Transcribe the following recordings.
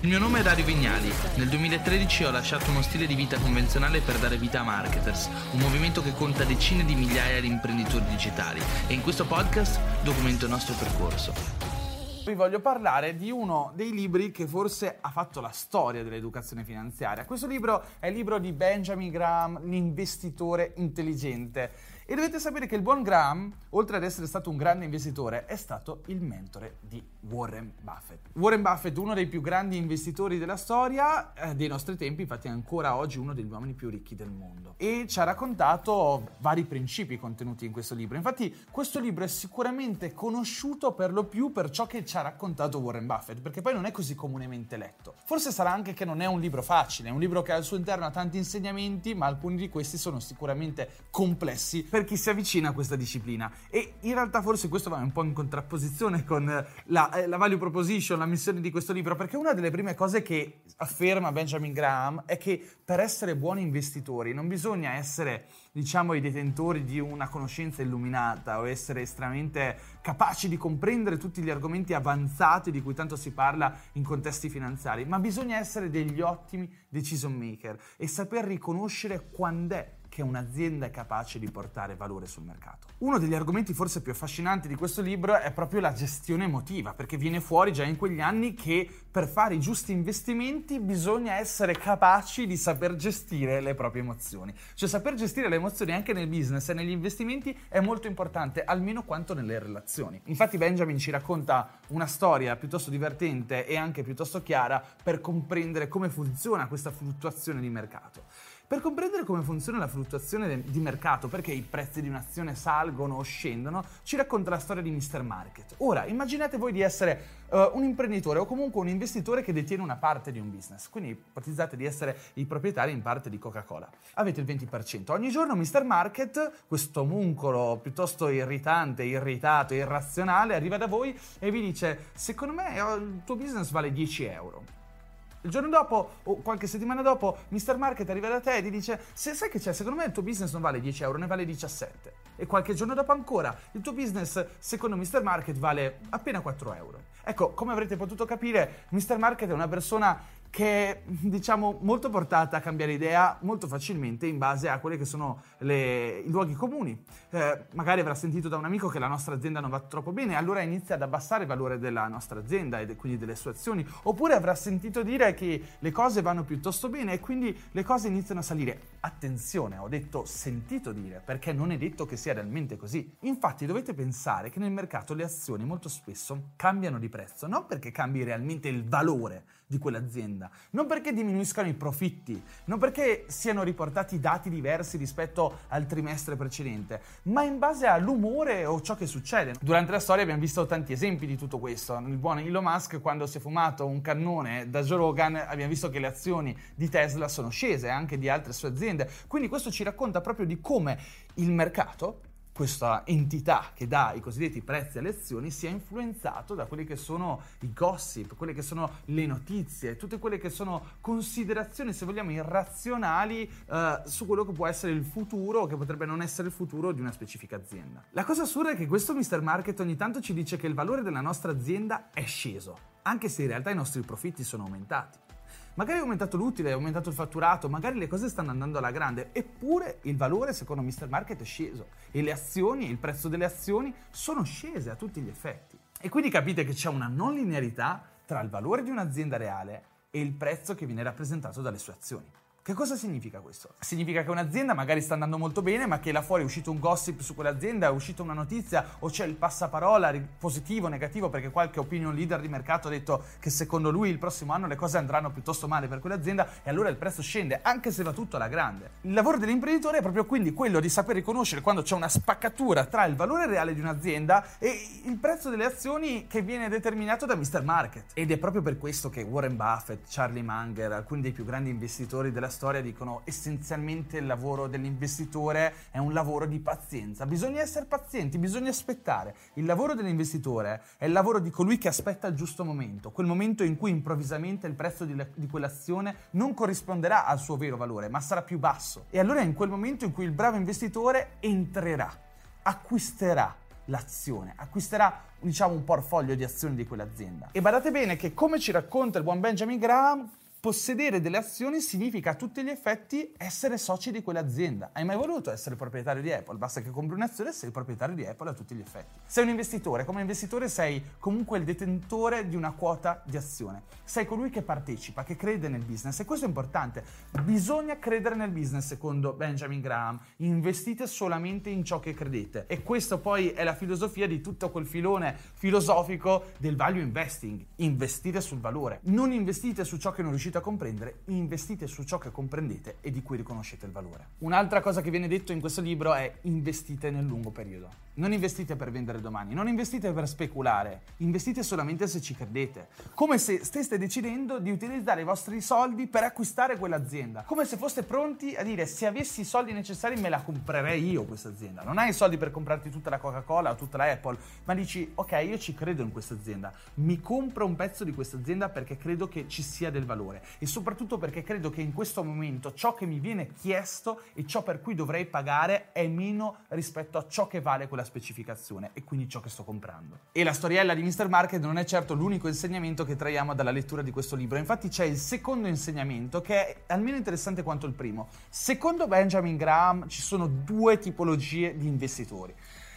Il mio nome è Dario Vignali. Nel 2013 ho lasciato uno stile di vita convenzionale per dare vita a Marketers, un movimento che conta decine di migliaia di imprenditori digitali e in questo podcast documento il nostro percorso. Vi voglio parlare di uno dei libri che forse ha fatto la storia dell'educazione finanziaria. Questo libro è il libro di Benjamin Graham, L'investitore intelligente. E dovete sapere che il buon Graham, oltre ad essere stato un grande investitore, è stato il mentore di Warren Buffett. Warren Buffett, uno dei più grandi investitori della storia eh, dei nostri tempi, infatti è ancora oggi uno degli uomini più ricchi del mondo. E ci ha raccontato vari principi contenuti in questo libro. Infatti questo libro è sicuramente conosciuto per lo più per ciò che ci ha raccontato Warren Buffett, perché poi non è così comunemente letto. Forse sarà anche che non è un libro facile, è un libro che al suo interno ha tanti insegnamenti, ma alcuni di questi sono sicuramente complessi per chi si avvicina a questa disciplina. E in realtà forse questo va un po' in contrapposizione con la, eh, la value proposition, la missione di questo libro, perché una delle prime cose che afferma Benjamin Graham è che per essere buoni investitori non bisogna essere, diciamo, i detentori di una conoscenza illuminata o essere estremamente capaci di comprendere tutti gli argomenti avanzati di cui tanto si parla in contesti finanziari, ma bisogna essere degli ottimi decision maker e saper riconoscere quando è che un'azienda è capace di portare valore sul mercato. Uno degli argomenti forse più affascinanti di questo libro è proprio la gestione emotiva, perché viene fuori già in quegli anni che per fare i giusti investimenti bisogna essere capaci di saper gestire le proprie emozioni. Cioè saper gestire le emozioni anche nel business e negli investimenti è molto importante, almeno quanto nelle relazioni. Infatti Benjamin ci racconta una storia piuttosto divertente e anche piuttosto chiara per comprendere come funziona questa fluttuazione di mercato. Per comprendere come funziona la fluttuazione di mercato, perché i prezzi di un'azione salgono o scendono, ci racconta la storia di Mr. Market. Ora, immaginate voi di essere uh, un imprenditore o comunque un investitore che detiene una parte di un business. Quindi ipotizzate di essere i proprietari in parte di Coca-Cola. Avete il 20%. Ogni giorno Mr. Market, questo muncolo piuttosto irritante, irritato, irrazionale, arriva da voi e vi dice: Secondo me il tuo business vale 10 euro. Il giorno dopo o qualche settimana dopo Mr. Market arriva da te e ti dice se sai che c'è, secondo me il tuo business non vale 10 euro, ne vale 17. E qualche giorno dopo ancora il tuo business secondo Mr. Market vale appena 4 euro. Ecco, come avrete potuto capire, Mr. Market è una persona che è diciamo molto portata a cambiare idea molto facilmente in base a quelli che sono le, i luoghi comuni. Eh, magari avrà sentito da un amico che la nostra azienda non va troppo bene, allora inizia ad abbassare il valore della nostra azienda e quindi delle sue azioni, oppure avrà sentito dire che le cose vanno piuttosto bene e quindi le cose iniziano a salire. Attenzione, ho detto sentito dire, perché non è detto che sia realmente così. Infatti dovete pensare che nel mercato le azioni molto spesso cambiano di prezzo, non perché cambi realmente il valore di quell'azienda, non perché diminuiscano i profitti, non perché siano riportati dati diversi rispetto al trimestre precedente, ma in base all'umore o ciò che succede. Durante la storia abbiamo visto tanti esempi di tutto questo. Il buon Elon Musk, quando si è fumato un cannone da Joe Rogan, abbiamo visto che le azioni di Tesla sono scese, anche di altre sue aziende. Quindi questo ci racconta proprio di come il mercato questa entità che dà i cosiddetti prezzi alle azioni sia influenzato da quelli che sono i gossip, quelle che sono le notizie, tutte quelle che sono considerazioni, se vogliamo, irrazionali eh, su quello che può essere il futuro o che potrebbe non essere il futuro di una specifica azienda. La cosa assurda è che questo Mr. Market ogni tanto ci dice che il valore della nostra azienda è sceso, anche se in realtà i nostri profitti sono aumentati. Magari è aumentato l'utile, è aumentato il fatturato, magari le cose stanno andando alla grande, eppure il valore secondo Mr. Market è sceso e le azioni, il prezzo delle azioni sono scese a tutti gli effetti. E quindi capite che c'è una non linearità tra il valore di un'azienda reale e il prezzo che viene rappresentato dalle sue azioni. Che cosa significa questo? Significa che un'azienda magari sta andando molto bene, ma che là fuori è uscito un gossip su quell'azienda, è uscita una notizia o c'è il passaparola positivo o negativo perché qualche opinion leader di mercato ha detto che secondo lui il prossimo anno le cose andranno piuttosto male per quell'azienda e allora il prezzo scende, anche se va tutto alla grande. Il lavoro dell'imprenditore è proprio quindi quello di saper riconoscere quando c'è una spaccatura tra il valore reale di un'azienda e il prezzo delle azioni che viene determinato da Mr. Market. Ed è proprio per questo che Warren Buffett, Charlie Munger, alcuni dei più grandi investitori della storia dicono essenzialmente il lavoro dell'investitore è un lavoro di pazienza. Bisogna essere pazienti, bisogna aspettare. Il lavoro dell'investitore è il lavoro di colui che aspetta il giusto momento, quel momento in cui improvvisamente il prezzo di, di quell'azione non corrisponderà al suo vero valore, ma sarà più basso. E allora è in quel momento in cui il bravo investitore entrerà, acquisterà l'azione, acquisterà diciamo un portfolio di azioni di quell'azienda. E badate bene che come ci racconta il buon Benjamin Graham, possedere delle azioni significa a tutti gli effetti essere soci di quell'azienda. Hai mai voluto essere proprietario di Apple? Basta che compri un'azione e sei proprietario di Apple a tutti gli effetti. Sei un investitore, come investitore sei comunque il detentore di una quota di azione. Sei colui che partecipa, che crede nel business e questo è importante. Bisogna credere nel business secondo Benjamin Graham. Investite solamente in ciò che credete. E questo poi è la filosofia di tutto quel filone filosofico del value investing. Investire sul valore. Non investite su ciò che non riuscite riuscite a comprendere, investite su ciò che comprendete e di cui riconoscete il valore. Un'altra cosa che viene detto in questo libro è investite nel lungo periodo. Non investite per vendere domani, non investite per speculare, investite solamente se ci credete. Come se steste decidendo di utilizzare i vostri soldi per acquistare quell'azienda. Come se foste pronti a dire se avessi i soldi necessari me la comprerei io questa azienda. Non hai i soldi per comprarti tutta la Coca-Cola o tutta la Apple, ma dici ok io ci credo in questa azienda, mi compro un pezzo di questa azienda perché credo che ci sia del valore e soprattutto perché credo che in questo momento ciò che mi viene chiesto e ciò per cui dovrei pagare è meno rispetto a ciò che vale quella specificazione e quindi ciò che sto comprando. E la storiella di Mr. Market non è certo l'unico insegnamento che traiamo dalla lettura di questo libro, infatti c'è il secondo insegnamento che è almeno interessante quanto il primo. Secondo Benjamin Graham ci sono due tipologie di investitori.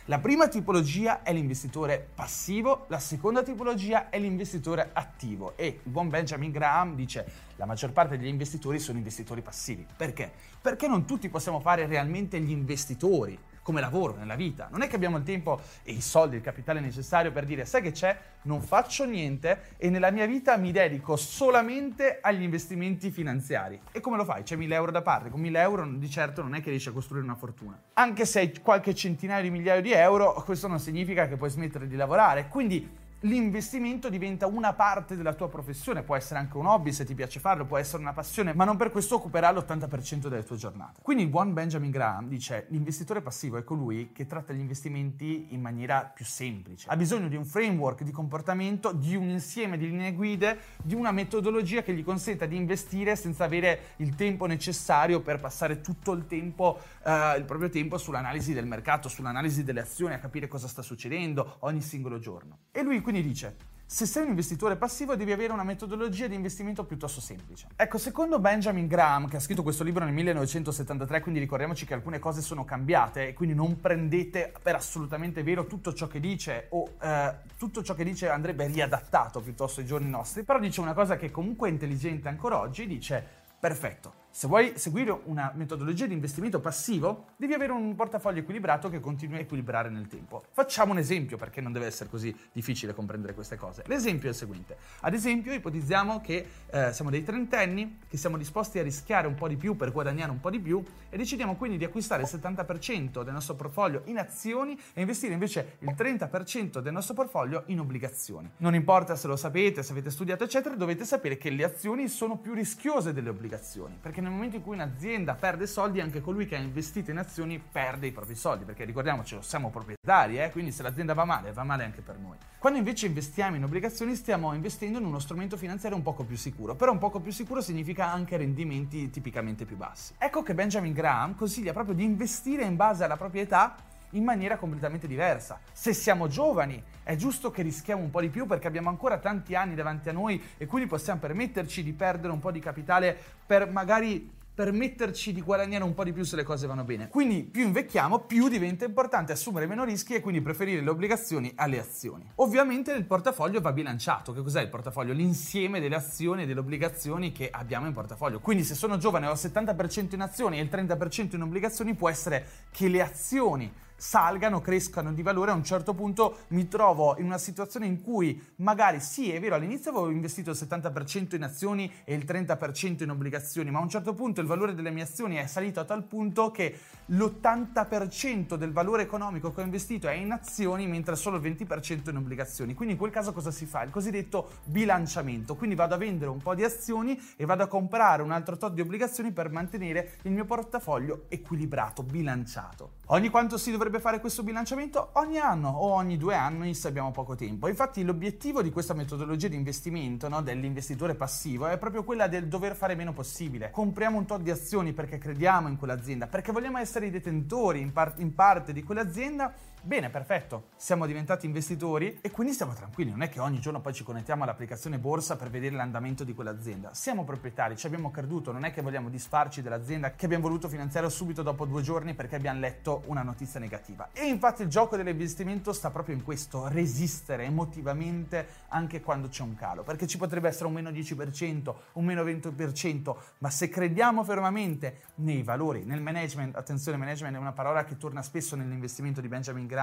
La prima tipologia è l'investitore passivo, la seconda tipologia è l'investitore attivo e il buon Benjamin Graham dice la maggior parte degli investitori sono investitori passivi. Perché? Perché non tutti possiamo fare realmente gli investitori come lavoro nella vita. Non è che abbiamo il tempo e i soldi, il capitale necessario per dire sai che c'è, non faccio niente e nella mia vita mi dedico solamente agli investimenti finanziari. E come lo fai? C'è 1000 euro da parte, con 1000 euro di certo non è che riesci a costruire una fortuna. Anche se hai qualche centinaio di migliaia di euro, questo non significa che puoi smettere di lavorare. Quindi l'investimento diventa una parte della tua professione, può essere anche un hobby se ti piace farlo, può essere una passione, ma non per questo occuperà l'80% delle tue giornate. Quindi il buon Benjamin Graham dice l'investitore passivo è colui che tratta gli investimenti in maniera più semplice, ha bisogno di un framework di comportamento, di un insieme di linee guide, di una metodologia che gli consenta di investire senza avere il tempo necessario per passare tutto il tempo, eh, il proprio tempo sull'analisi del mercato, sull'analisi delle azioni, a capire cosa sta succedendo ogni singolo giorno. E lui quindi dice, se sei un investitore passivo devi avere una metodologia di investimento piuttosto semplice. Ecco, secondo Benjamin Graham, che ha scritto questo libro nel 1973, quindi ricordiamoci che alcune cose sono cambiate quindi non prendete per assolutamente vero tutto ciò che dice o eh, tutto ciò che dice andrebbe riadattato piuttosto ai giorni nostri, però dice una cosa che comunque è intelligente ancora oggi, dice perfetto, se vuoi seguire una metodologia di investimento passivo, devi avere un portafoglio equilibrato che continui a equilibrare nel tempo. Facciamo un esempio perché non deve essere così difficile comprendere queste cose. L'esempio è il seguente. Ad esempio, ipotizziamo che eh, siamo dei trentenni, che siamo disposti a rischiare un po' di più per guadagnare un po' di più e decidiamo quindi di acquistare il 70% del nostro portfolio in azioni e investire invece il 30% del nostro portfolio in obbligazioni. Non importa se lo sapete, se avete studiato, eccetera, dovete sapere che le azioni sono più rischiose delle obbligazioni, perché perché nel momento in cui un'azienda perde soldi, anche colui che ha investito in azioni perde i propri soldi, perché ricordiamocelo, siamo proprietari, eh? quindi se l'azienda va male, va male anche per noi. Quando invece investiamo in obbligazioni, stiamo investendo in uno strumento finanziario un poco più sicuro, però un poco più sicuro significa anche rendimenti tipicamente più bassi. Ecco che Benjamin Graham consiglia proprio di investire in base alla proprietà in maniera completamente diversa. Se siamo giovani, è giusto che rischiamo un po' di più perché abbiamo ancora tanti anni davanti a noi e quindi possiamo permetterci di perdere un po' di capitale per magari permetterci di guadagnare un po' di più se le cose vanno bene. Quindi più invecchiamo, più diventa importante assumere meno rischi e quindi preferire le obbligazioni alle azioni. Ovviamente il portafoglio va bilanciato. Che cos'è il portafoglio? L'insieme delle azioni e delle obbligazioni che abbiamo in portafoglio. Quindi se sono giovane ho il 70% in azioni e il 30% in obbligazioni, può essere che le azioni salgano, crescano di valore, a un certo punto mi trovo in una situazione in cui magari sì, è vero, all'inizio avevo investito il 70% in azioni e il 30% in obbligazioni, ma a un certo punto il valore delle mie azioni è salito a tal punto che l'80% del valore economico che ho investito è in azioni, mentre solo il 20% in obbligazioni. Quindi in quel caso cosa si fa? Il cosiddetto bilanciamento. Quindi vado a vendere un po' di azioni e vado a comprare un altro tot di obbligazioni per mantenere il mio portafoglio equilibrato, bilanciato. Ogni quanto si dovrebbe fare questo bilanciamento? Ogni anno o ogni due anni se abbiamo poco tempo. Infatti l'obiettivo di questa metodologia di investimento, no, dell'investitore passivo, è proprio quella del dover fare meno possibile. Compriamo un tot di azioni perché crediamo in quell'azienda, perché vogliamo essere i detentori in, par- in parte di quell'azienda Bene, perfetto, siamo diventati investitori e quindi stiamo tranquilli, non è che ogni giorno poi ci connettiamo all'applicazione borsa per vedere l'andamento di quell'azienda. Siamo proprietari, ci abbiamo creduto, non è che vogliamo disfarci dell'azienda che abbiamo voluto finanziare subito dopo due giorni perché abbiamo letto una notizia negativa. E infatti il gioco dell'investimento sta proprio in questo, resistere emotivamente anche quando c'è un calo, perché ci potrebbe essere un meno 10%, un meno 20%, ma se crediamo fermamente nei valori, nel management, attenzione, management è una parola che torna spesso nell'investimento di Benjamin Graham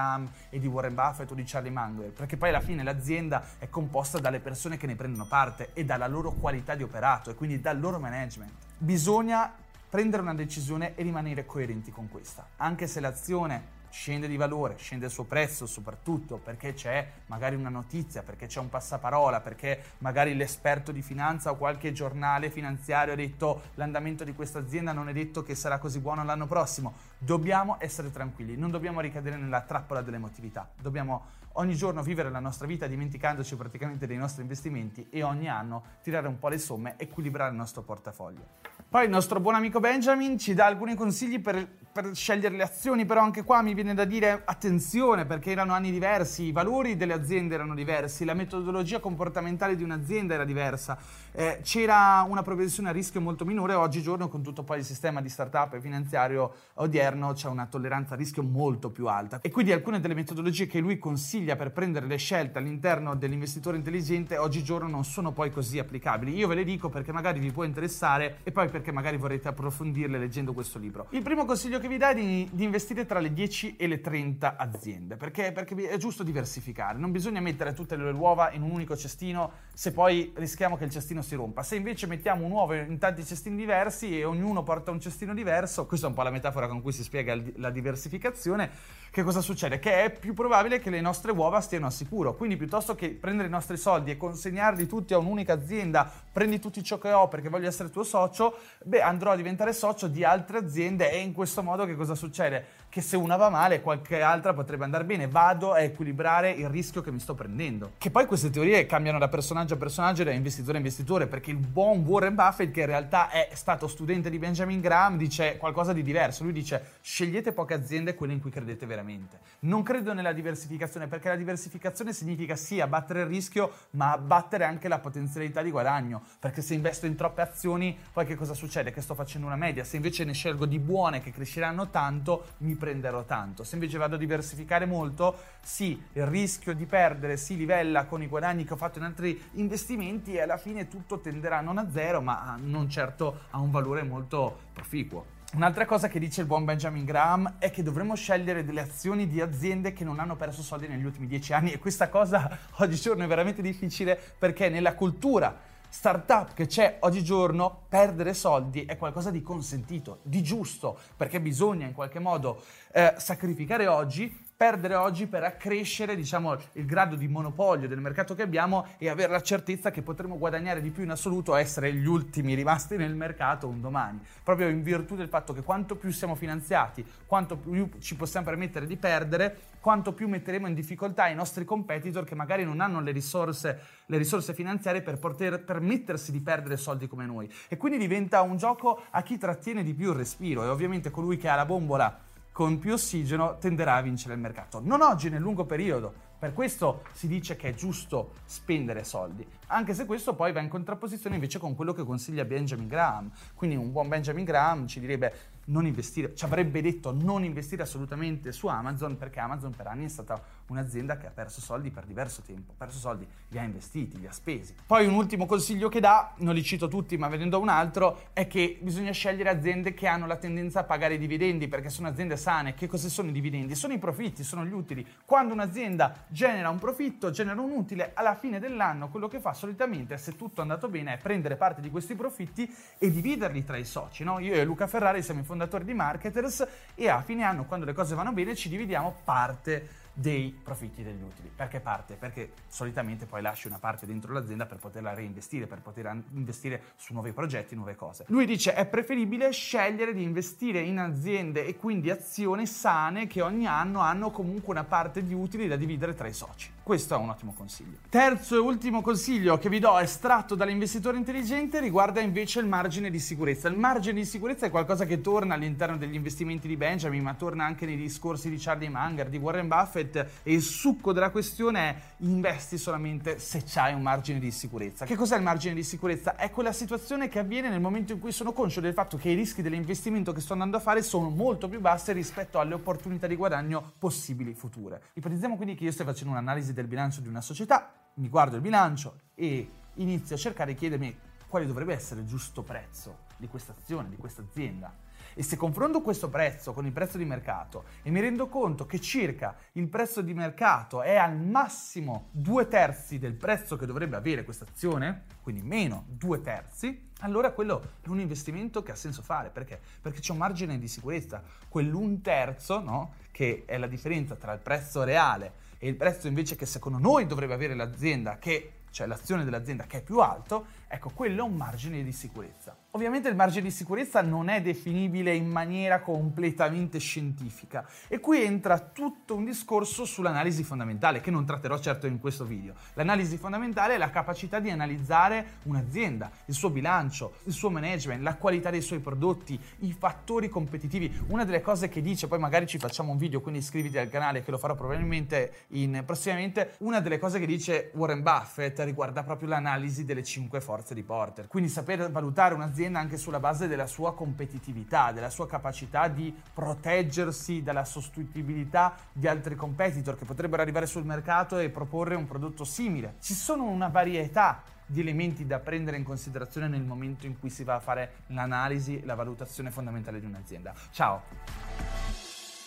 e di Warren Buffett o di Charlie Munger, perché poi alla fine l'azienda è composta dalle persone che ne prendono parte e dalla loro qualità di operato e quindi dal loro management. Bisogna prendere una decisione e rimanere coerenti con questa, anche se l'azione scende di valore, scende il suo prezzo soprattutto perché c'è magari una notizia, perché c'è un passaparola, perché magari l'esperto di finanza o qualche giornale finanziario ha detto l'andamento di questa azienda non è detto che sarà così buono l'anno prossimo. Dobbiamo essere tranquilli, non dobbiamo ricadere nella trappola dell'emotività, dobbiamo ogni giorno vivere la nostra vita dimenticandoci praticamente dei nostri investimenti e ogni anno tirare un po' le somme, equilibrare il nostro portafoglio. Poi il nostro buon amico Benjamin ci dà alcuni consigli per, per, scegliere le azioni, però anche qua mi viene da dire attenzione perché erano anni diversi, i valori delle aziende erano diversi, la metodologia comportamentale di un'azienda era diversa, eh, c'era una propensione a rischio molto minore, oggigiorno con tutto poi il sistema di startup e finanziario odierno c'è una tolleranza a rischio molto più alta e quindi alcune delle metodologie che lui consiglia per prendere le scelte all'interno dell'investitore intelligente oggigiorno non sono poi così applicabili. Io ve le dico perché magari vi può interessare e poi perché magari vorrete approfondirle leggendo questo libro. Il primo consiglio che è di, di investire tra le 10 e le 30 aziende, perché, perché è giusto diversificare, non bisogna mettere tutte le uova in un unico cestino se poi rischiamo che il cestino si rompa. Se invece mettiamo un uovo in tanti cestini diversi e ognuno porta un cestino diverso, questa è un po' la metafora con cui si spiega la diversificazione, che cosa succede? Che è più probabile che le nostre uova stiano a sicuro. Quindi piuttosto che prendere i nostri soldi e consegnarli tutti a un'unica azienda, prendi tutti ciò che ho perché voglio essere tuo socio, beh andrò a diventare socio di altre aziende e in questo modo che cosa succede? Che se una va male, qualche altra potrebbe andare bene. Vado a equilibrare il rischio che mi sto prendendo. Che poi queste teorie cambiano da personaggio a personaggio da investitore a investitore, perché il buon Warren Buffett, che in realtà è stato studente di Benjamin Graham, dice qualcosa di diverso. Lui dice scegliete poche aziende, quelle in cui credete veramente. Non credo nella diversificazione perché la diversificazione significa sì abbattere il rischio, ma abbattere anche la potenzialità di guadagno. Perché se investo in troppe azioni, poi che cosa succede? Che sto facendo una media. Se invece ne scelgo di buone che cresceranno tanto, mi prenderò tanto. Se invece vado a diversificare molto, sì, il rischio di perdere si livella con i guadagni che ho fatto in altri investimenti e alla fine tutto tenderà non a zero, ma non certo a un valore molto proficuo. Un'altra cosa che dice il buon Benjamin Graham è che dovremmo scegliere delle azioni di aziende che non hanno perso soldi negli ultimi dieci anni e questa cosa oggigiorno è veramente difficile perché nella cultura startup che c'è oggigiorno, perdere soldi è qualcosa di consentito, di giusto, perché bisogna in qualche modo eh, sacrificare oggi perdere oggi per accrescere diciamo, il grado di monopolio del mercato che abbiamo e avere la certezza che potremo guadagnare di più in assoluto a essere gli ultimi rimasti nel mercato un domani, proprio in virtù del fatto che quanto più siamo finanziati, quanto più ci possiamo permettere di perdere, quanto più metteremo in difficoltà i nostri competitor che magari non hanno le risorse, le risorse finanziarie per poter permettersi di perdere soldi come noi. E quindi diventa un gioco a chi trattiene di più il respiro e ovviamente colui che ha la bombola con più ossigeno tenderà a vincere il mercato. Non oggi, nel lungo periodo. Per questo si dice che è giusto spendere soldi, anche se questo poi va in contrapposizione invece con quello che consiglia Benjamin Graham. Quindi un buon Benjamin Graham ci direbbe non investire, ci avrebbe detto non investire assolutamente su Amazon perché Amazon per anni è stata un'azienda che ha perso soldi per diverso tempo, ha perso soldi, li ha investiti, li ha spesi. Poi un ultimo consiglio che dà, non li cito tutti ma vedendo un altro, è che bisogna scegliere aziende che hanno la tendenza a pagare i dividendi perché sono aziende sane. Che cosa sono i dividendi? Sono i profitti, sono gli utili. Quando un'azienda genera un profitto, genera un utile, alla fine dell'anno quello che fa solitamente, se tutto è andato bene, è prendere parte di questi profitti e dividerli tra i soci. No? Io e Luca Ferrari siamo i fondatori di Marketers e a fine anno, quando le cose vanno bene, ci dividiamo parte dei profitti degli utili. Perché parte? Perché solitamente poi lasci una parte dentro l'azienda per poterla reinvestire, per poter investire su nuovi progetti, nuove cose. Lui dice è preferibile scegliere di investire in aziende e quindi azioni sane che ogni anno hanno comunque una parte di utili da dividere tra i soci. Questo è un ottimo consiglio. Terzo e ultimo consiglio che vi do estratto dall'investitore intelligente riguarda invece il margine di sicurezza. Il margine di sicurezza è qualcosa che torna all'interno degli investimenti di Benjamin, ma torna anche nei discorsi di Charlie Munger, di Warren Buffett e il succo della questione è investi solamente se c'hai un margine di sicurezza. Che cos'è il margine di sicurezza? È quella situazione che avviene nel momento in cui sono conscio del fatto che i rischi dell'investimento che sto andando a fare sono molto più bassi rispetto alle opportunità di guadagno possibili future. Ipotizziamo quindi che io stia facendo un'analisi del bilancio di una società, mi guardo il bilancio e inizio a cercare di chiedermi quale dovrebbe essere il giusto prezzo di questa azione, di questa azienda. E se confronto questo prezzo con il prezzo di mercato e mi rendo conto che circa il prezzo di mercato è al massimo due terzi del prezzo che dovrebbe avere questa azione, quindi meno due terzi, allora quello è un investimento che ha senso fare. Perché? Perché c'è un margine di sicurezza, quell'un terzo, no? che è la differenza tra il prezzo reale e il prezzo invece che secondo noi dovrebbe avere l'azienda, che, cioè l'azione dell'azienda che è più alto, ecco, quello è un margine di sicurezza. Ovviamente il margine di sicurezza non è definibile in maniera completamente scientifica e qui entra tutto un discorso sull'analisi fondamentale che non tratterò certo in questo video. L'analisi fondamentale è la capacità di analizzare un'azienda, il suo bilancio, il suo management, la qualità dei suoi prodotti, i fattori competitivi. Una delle cose che dice, poi magari ci facciamo un video, quindi iscriviti al canale che lo farò probabilmente in, prossimamente, una delle cose che dice Warren Buffett riguarda proprio l'analisi delle cinque forze di Porter. Quindi saper valutare un'azienda anche sulla base della sua competitività, della sua capacità di proteggersi dalla sostituibilità di altri competitor che potrebbero arrivare sul mercato e proporre un prodotto simile. Ci sono una varietà di elementi da prendere in considerazione nel momento in cui si va a fare l'analisi e la valutazione fondamentale di un'azienda. Ciao!